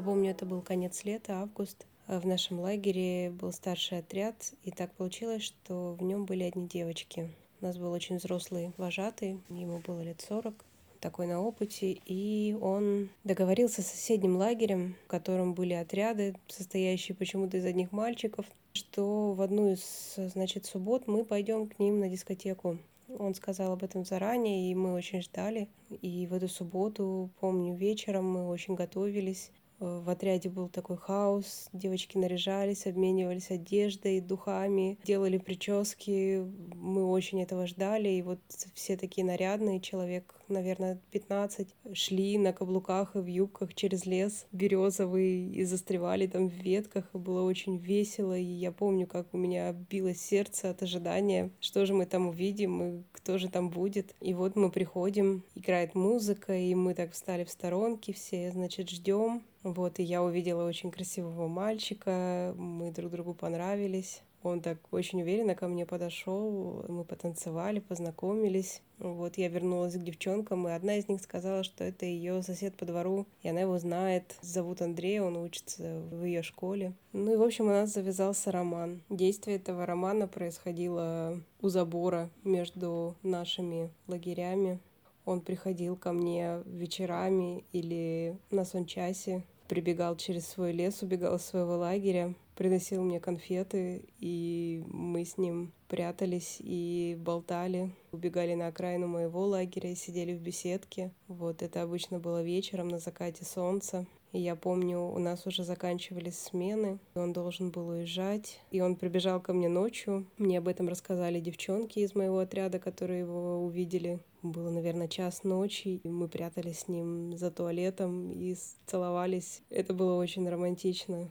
Я помню, это был конец лета, август. В нашем лагере был старший отряд, и так получилось, что в нем были одни девочки. У нас был очень взрослый вожатый, ему было лет сорок, такой на опыте, и он договорился с соседним лагерем, в котором были отряды, состоящие почему-то из одних мальчиков, что в одну из, значит, суббот мы пойдем к ним на дискотеку. Он сказал об этом заранее, и мы очень ждали. И в эту субботу, помню, вечером мы очень готовились. В отряде был такой хаос, девочки наряжались, обменивались одеждой, духами, делали прически. Мы очень этого ждали, и вот все такие нарядные, человек, наверное, 15, шли на каблуках и в юбках через лес березовый и застревали там в ветках, и было очень весело, и я помню, как у меня билось сердце от ожидания, что же мы там увидим, и кто же там будет. И вот мы приходим, играет музыка, и мы так встали в сторонке все, значит, ждем, вот, и я увидела очень красивого мальчика, мы друг другу понравились. Он так очень уверенно ко мне подошел, мы потанцевали, познакомились. Вот я вернулась к девчонкам, и одна из них сказала, что это ее сосед по двору, и она его знает. Зовут Андрей, он учится в ее школе. Ну и, в общем, у нас завязался роман. Действие этого романа происходило у забора между нашими лагерями. Он приходил ко мне вечерами или на сончасе, прибегал через свой лес, убегал из своего лагеря, приносил мне конфеты, и мы с ним прятались и болтали, убегали на окраину моего лагеря сидели в беседке. Вот это обычно было вечером на закате солнца. И я помню, у нас уже заканчивались смены, он должен был уезжать, и он прибежал ко мне ночью. Мне об этом рассказали девчонки из моего отряда, которые его увидели. Было, наверное, час ночи, и мы прятались с ним за туалетом и целовались. Это было очень романтично.